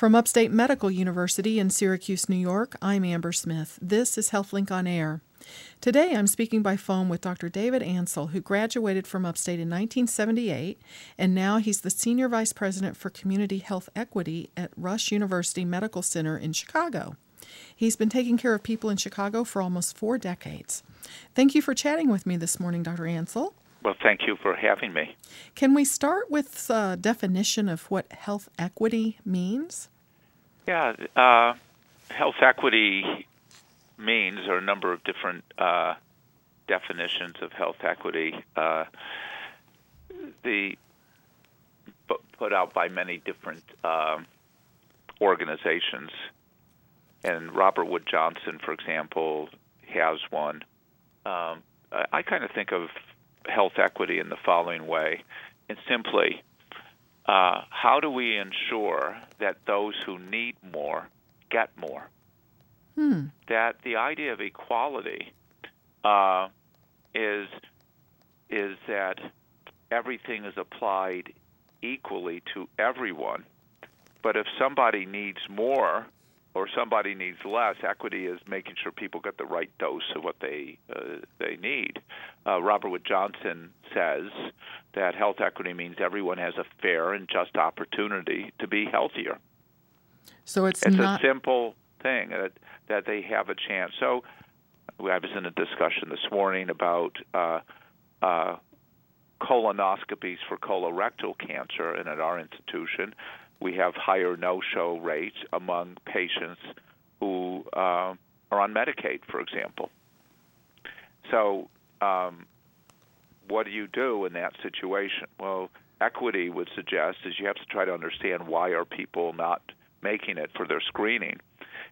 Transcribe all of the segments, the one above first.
From Upstate Medical University in Syracuse, New York, I'm Amber Smith. This is HealthLink on Air. Today I'm speaking by phone with Dr. David Ansell, who graduated from Upstate in 1978, and now he's the Senior Vice President for Community Health Equity at Rush University Medical Center in Chicago. He's been taking care of people in Chicago for almost four decades. Thank you for chatting with me this morning, Dr. Ansell. Well, thank you for having me. Can we start with a definition of what health equity means? Yeah, uh, health equity means there are a number of different uh, definitions of health equity. Uh, the put out by many different uh, organizations, and Robert Wood Johnson, for example, has one. Um, I, I kind of think of health equity in the following way, and simply, uh, how do we ensure that those who need more get more? Hmm. That the idea of equality uh, is is that everything is applied equally to everyone. But if somebody needs more or somebody needs less, equity is making sure people get the right dose of what they uh, they need. Uh, Robert Wood Johnson says that health equity means everyone has a fair and just opportunity to be healthier. So it's, it's not a simple thing that that they have a chance. So I was in a discussion this morning about uh, uh, colonoscopies for colorectal cancer, and at our institution, we have higher no-show rates among patients who uh, are on Medicaid, for example. So, um, what do you do in that situation? Well, equity would suggest is you have to try to understand why are people not making it for their screening,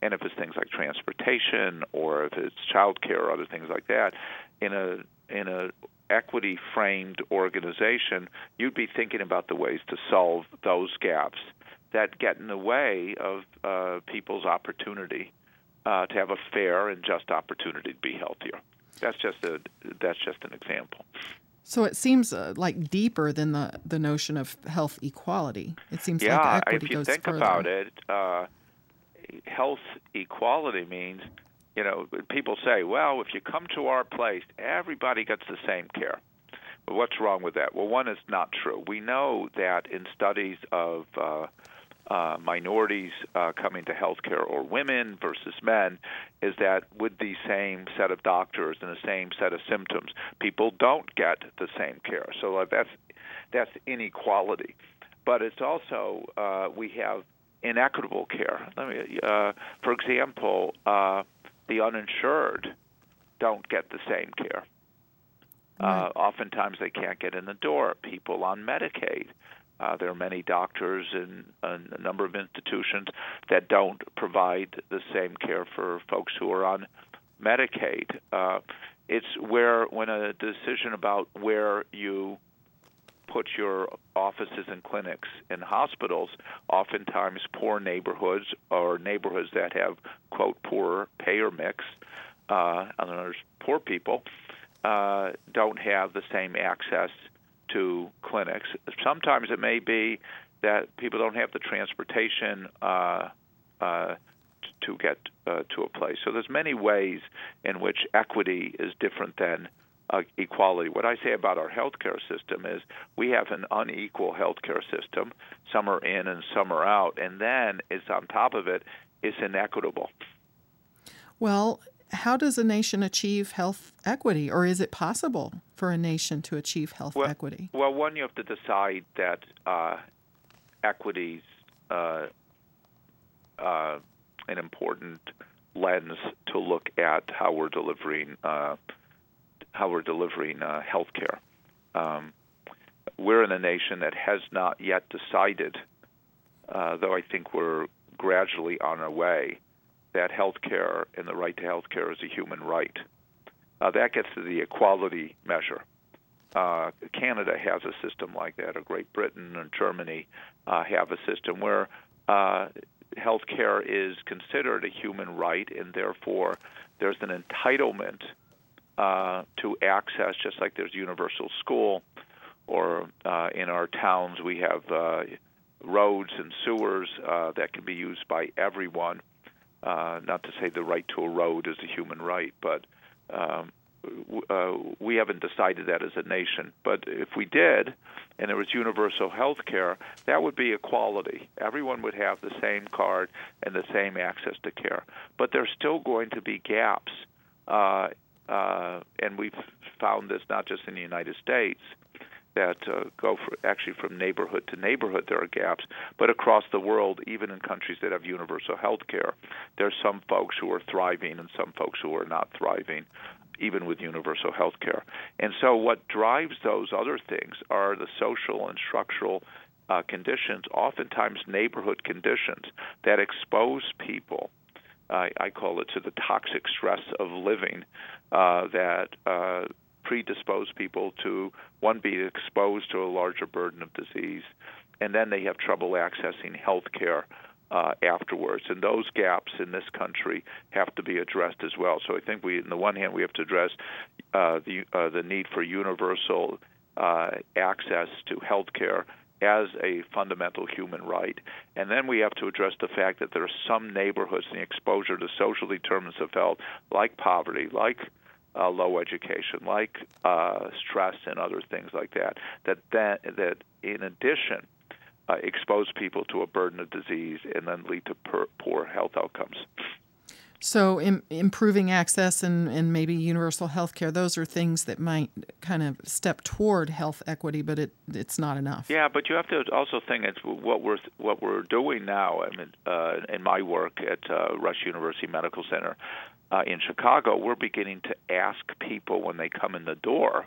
and if it's things like transportation or if it's childcare or other things like that, in a in a equity framed organization, you'd be thinking about the ways to solve those gaps that get in the way of uh, people's opportunity uh, to have a fair and just opportunity to be healthier. That's just a that's just an example. So it seems uh, like deeper than the the notion of health equality. It seems yeah, like equity if you goes think further. about it, uh, health equality means you know, people say, well, if you come to our place, everybody gets the same care. But what's wrong with that? Well, one is not true. We know that in studies of uh, uh, minorities uh, coming to healthcare or women versus men, is that with the same set of doctors and the same set of symptoms, people don't get the same care. So uh, that's that's inequality. But it's also uh, we have inequitable care. Let me, uh, for example. Uh, the uninsured don't get the same care. Uh, oftentimes they can't get in the door. People on Medicaid. Uh, there are many doctors in, a number of institutions that don't provide the same care for folks who are on Medicaid. Uh, it's where when a decision about where you put your offices and clinics and hospitals, oftentimes poor neighborhoods or neighborhoods that have quote poor payer mix, uh, and there's poor people uh, don't have the same access to clinics. Sometimes it may be that people don't have the transportation uh, uh, to get uh, to a place. So there's many ways in which equity is different than uh, equality. What I say about our healthcare system is we have an unequal healthcare system. Some are in and some are out, and then it's on top of it, it's inequitable. Well, how does a nation achieve health equity, or is it possible for a nation to achieve health well, equity? Well, one, you have to decide that uh, equities uh, uh, an important lens to look at how we're delivering uh, how we're delivering uh, health care. Um, we're in a nation that has not yet decided, uh, though I think we're gradually on our way, that health care and the right to health care is a human right. Uh, that gets to the equality measure. Uh, Canada has a system like that, or Great Britain and Germany uh, have a system where uh, health care is considered a human right, and therefore there's an entitlement uh, to access, just like there's universal school, or uh, in our towns we have uh, roads and sewers that can be used by everyone. Uh, not to say the right to a road is a human right, but um, uh, we haven't decided that as a nation. But if we did, and there was universal health care, that would be equality. Everyone would have the same card and the same access to care. But there's still going to be gaps, uh, uh, and we've found this not just in the United States. That uh, go for, actually from neighborhood to neighborhood, there are gaps, but across the world, even in countries that have universal health care, there's some folks who are thriving and some folks who are not thriving even with universal health care. And so, what drives those other things are the social and structural uh, conditions, oftentimes neighborhood conditions, that expose people. I call it to the toxic stress of living uh, that uh, predispose people to one be exposed to a larger burden of disease, and then they have trouble accessing health care uh, afterwards. And those gaps in this country have to be addressed as well. So I think we, on the one hand, we have to address uh, the uh, the need for universal uh, access to health care as a fundamental human right. And then we have to address the fact that there are some neighborhoods in the exposure to social determinants of health, like poverty, like uh, low education, like uh, stress and other things like that, that, that, that in addition uh, expose people to a burden of disease and then lead to per- poor health outcomes. So, Im- improving access and, and maybe universal health care, those are things that might kind of step toward health equity, but it, it's not enough. Yeah, but you have to also think it's what we're what we're doing now. I mean, uh, in my work at uh, Rush University Medical Center uh, in Chicago, we're beginning to ask people when they come in the door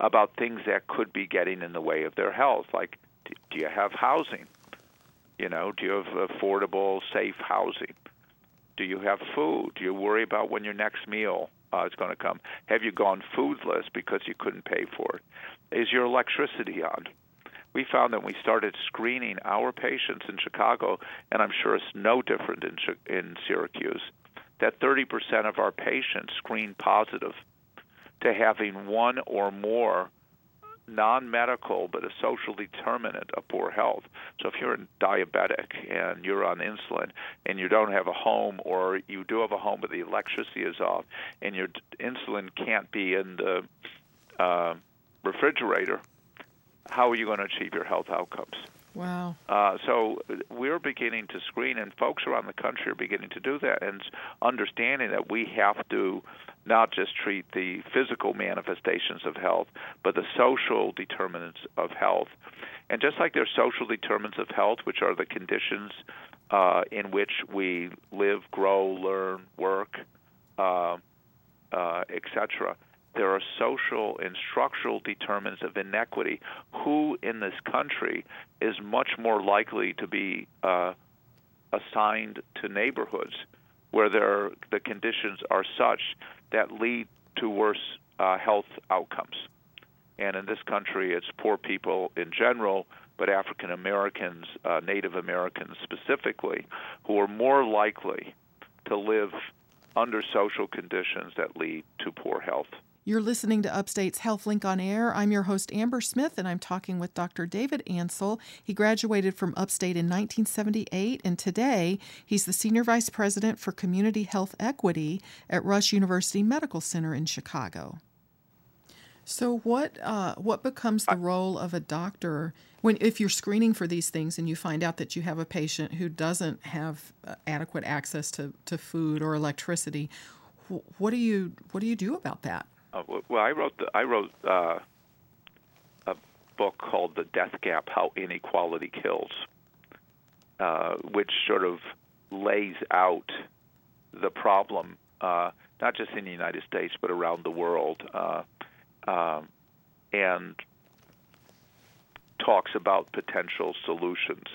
about things that could be getting in the way of their health, like do you have housing? You know, do you have affordable, safe housing? Do you have food? Do you worry about when your next meal uh, is going to come? Have you gone foodless because you couldn't pay for it? Is your electricity on? We found that we started screening our patients in Chicago, and I'm sure it's no different in in Syracuse, that 30% of our patients screen positive to having one or more non-medical but a social determinant of poor health. So if you're a diabetic and you're on insulin and you don't have a home or you do have a home but the electricity is off and your insulin can't be in the uh, refrigerator, how are you going to achieve your health outcomes? Wow. Uh, so we're beginning to screen, and folks around the country are beginning to do that, and understanding that we have to not just treat the physical manifestations of health, but the social determinants of health. And just like there's social determinants of health, which are the conditions uh, in which we live, grow, learn, work, uh, uh, etc., there are social and structural determinants of inequity. Who in this country is much more likely to be uh, assigned to neighborhoods where there, the conditions are such that lead to worse uh, health outcomes? And in this country, it's poor people in general, but African Americans, uh, Native Americans specifically, who are more likely to live under social conditions that lead to poor health. You're listening to Upstate's HealthLink on Air. I'm your host, Amber Smith, and I'm talking with Dr. David Ansell. He graduated from Upstate in 1978, and today he's the Senior Vice President for Community Health Equity at Rush University Medical Center in Chicago. So, what uh, what becomes the role of a doctor when if you're screening for these things and you find out that you have a patient who doesn't have uh, adequate access to, to food or electricity? What do you what do you do about that? Uh, well, I wrote the, I wrote uh, a book called "The Death Gap: How Inequality Kills," uh, which sort of lays out the problem, uh, not just in the United States but around the world, uh, um, and talks about potential solutions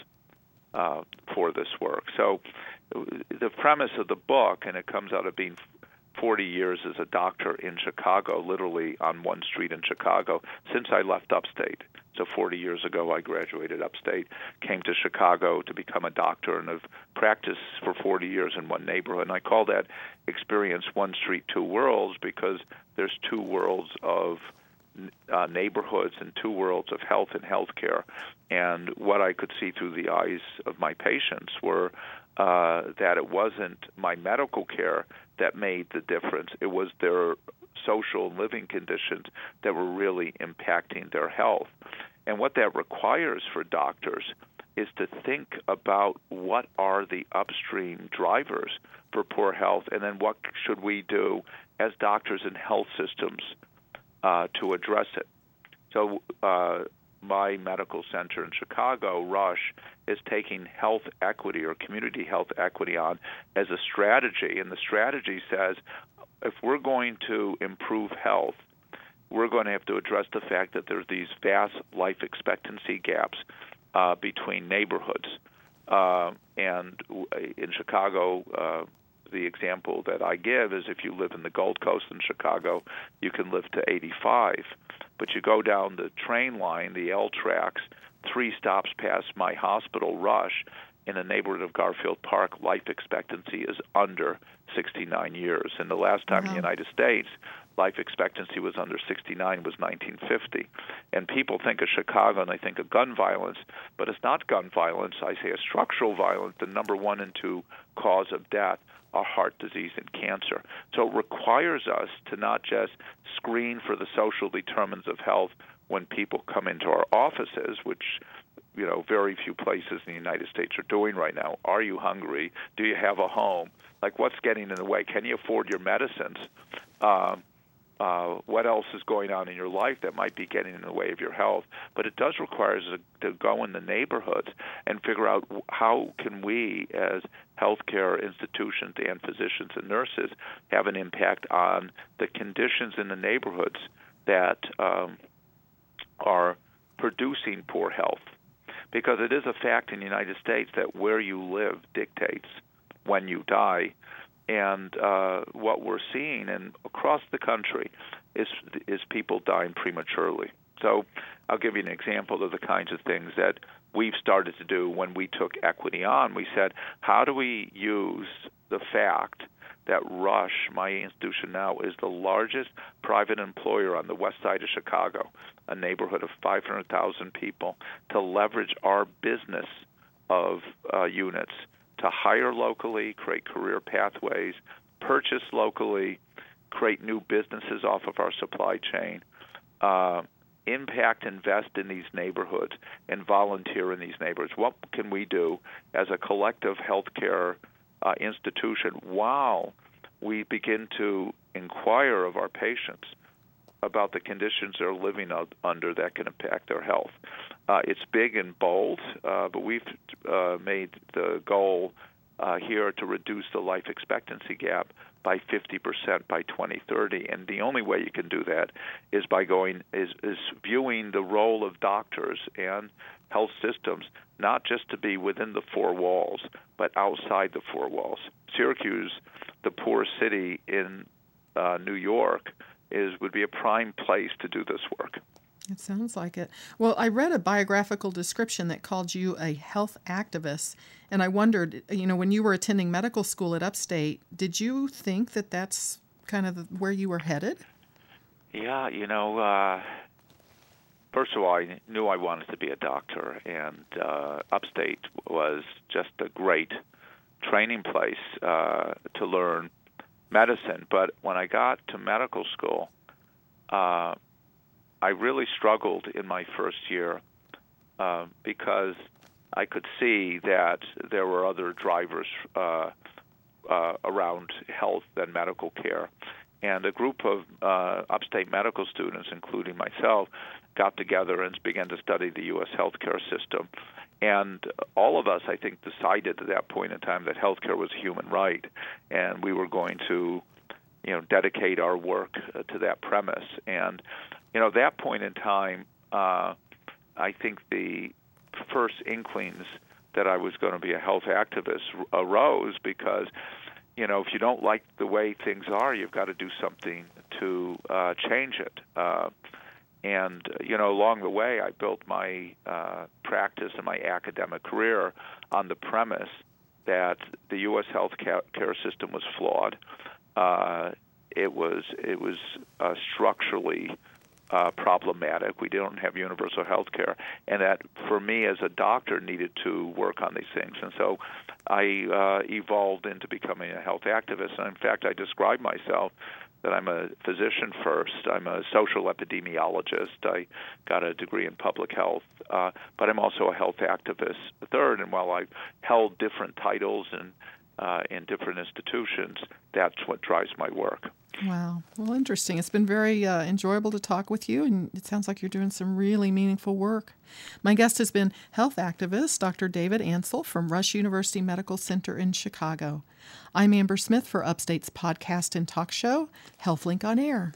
uh, for this work. So, the premise of the book, and it comes out of being 40 years as a doctor in Chicago, literally on one street in Chicago, since I left upstate. So 40 years ago, I graduated upstate, came to Chicago to become a doctor, and have practiced for 40 years in one neighborhood. And I call that experience one street, two worlds because there's two worlds of uh, neighborhoods and two worlds of health and healthcare. And what I could see through the eyes of my patients were uh, that it wasn't my medical care that made the difference. It was their social and living conditions that were really impacting their health. And what that requires for doctors is to think about what are the upstream drivers for poor health, and then what should we do as doctors and health systems uh, to address it. So, uh, my medical center in Chicago, Rush, is taking health equity or community health equity on as a strategy. And the strategy says if we're going to improve health, we're going to have to address the fact that there's these vast life expectancy gaps uh, between neighborhoods. Uh, and in Chicago, uh, the example that I give is if you live in the Gold Coast in Chicago, you can live to 85. But you go down the train line, the L tracks, three stops past my hospital, Rush, in the neighborhood of Garfield Park, life expectancy is under 69 years. And the last time in the United States, life expectancy was under 69 was 1950. And people think of Chicago and they think of gun violence, but it's not gun violence. I say a structural violence. The number one and two cause of death are heart disease and cancer. So it requires us to not just screen for the social determinants of health when people come into our offices, which you know very few places in the United States are doing right now. Are you hungry? Do you have a home? Like what's getting in the way? Can you afford your medicines? Um, uh, what else is going on in your life that might be getting in the way of your health. But it does require us to go in the neighborhoods and figure out how can we, as healthcare institutions and physicians and nurses, have an impact on the conditions in the neighborhoods that um, are producing poor health. Because it is a fact in the United States that where you live dictates when you die and uh, what we're seeing and across the country is is people dying prematurely. So I'll give you an example of the kinds of things that we've started to do when we took equity on. We said, how do we use the fact that Rush, my institution now, is the largest private employer on the west side of Chicago, a neighborhood of 500,000 people, to leverage our business of uh, units to hire locally, create career pathways, purchase locally, create new businesses off of our supply chain, uh, impact, invest in these neighborhoods, and volunteer in these neighborhoods. What can we do as a collective healthcare uh, institution while we begin to inquire of our patients about the conditions they're living under that can impact their health? Uh, it's big and bold, uh, but we've uh, made the goal uh, here to reduce the life expectancy gap by 50% by 2030 and the only way you can do that is by going is is viewing the role of doctors and health systems not just to be within the four walls but outside the four walls Syracuse the poor city in uh, New York is would be a prime place to do this work it sounds like it. Well, I read a biographical description that called you a health activist, and I wondered, you know, when you were attending medical school at Upstate, did you think that that's kind of where you were headed? Yeah, you know, uh, first of all, I knew I wanted to be a doctor, and uh, Upstate was just a great training place uh, to learn medicine. But when I got to medical school, uh, I really struggled in my first year uh, because I could see that there were other drivers uh, uh, around health and medical care. And a group of uh, upstate medical students, including myself, got together and began to study the U.S. healthcare system. And all of us, I think, decided at that point in time that healthcare was a human right, and we were going to, you know, dedicate our work uh, to that premise. And you know, at that point in time, uh, I think the first inklings that I was going to be a health activist arose because, you know, if you don't like the way things are, you've got to do something to uh, change it. Uh, and you know, along the way, I built my uh, practice and my academic career on the premise that the U.S. health care system was flawed. Uh, it was it was uh, structurally uh, problematic. We don't have universal health care, and that for me as a doctor needed to work on these things. And so I uh, evolved into becoming a health activist. And in fact, I describe myself that I'm a physician first. I'm a social epidemiologist. I got a degree in public health, uh, but I'm also a health activist third. And while I've held different titles and uh, in different institutions, that's what drives my work. Wow. Well, interesting. It's been very uh, enjoyable to talk with you, and it sounds like you're doing some really meaningful work. My guest has been health activist Dr. David Ansell from Rush University Medical Center in Chicago. I'm Amber Smith for Upstate's podcast and talk show, HealthLink on Air.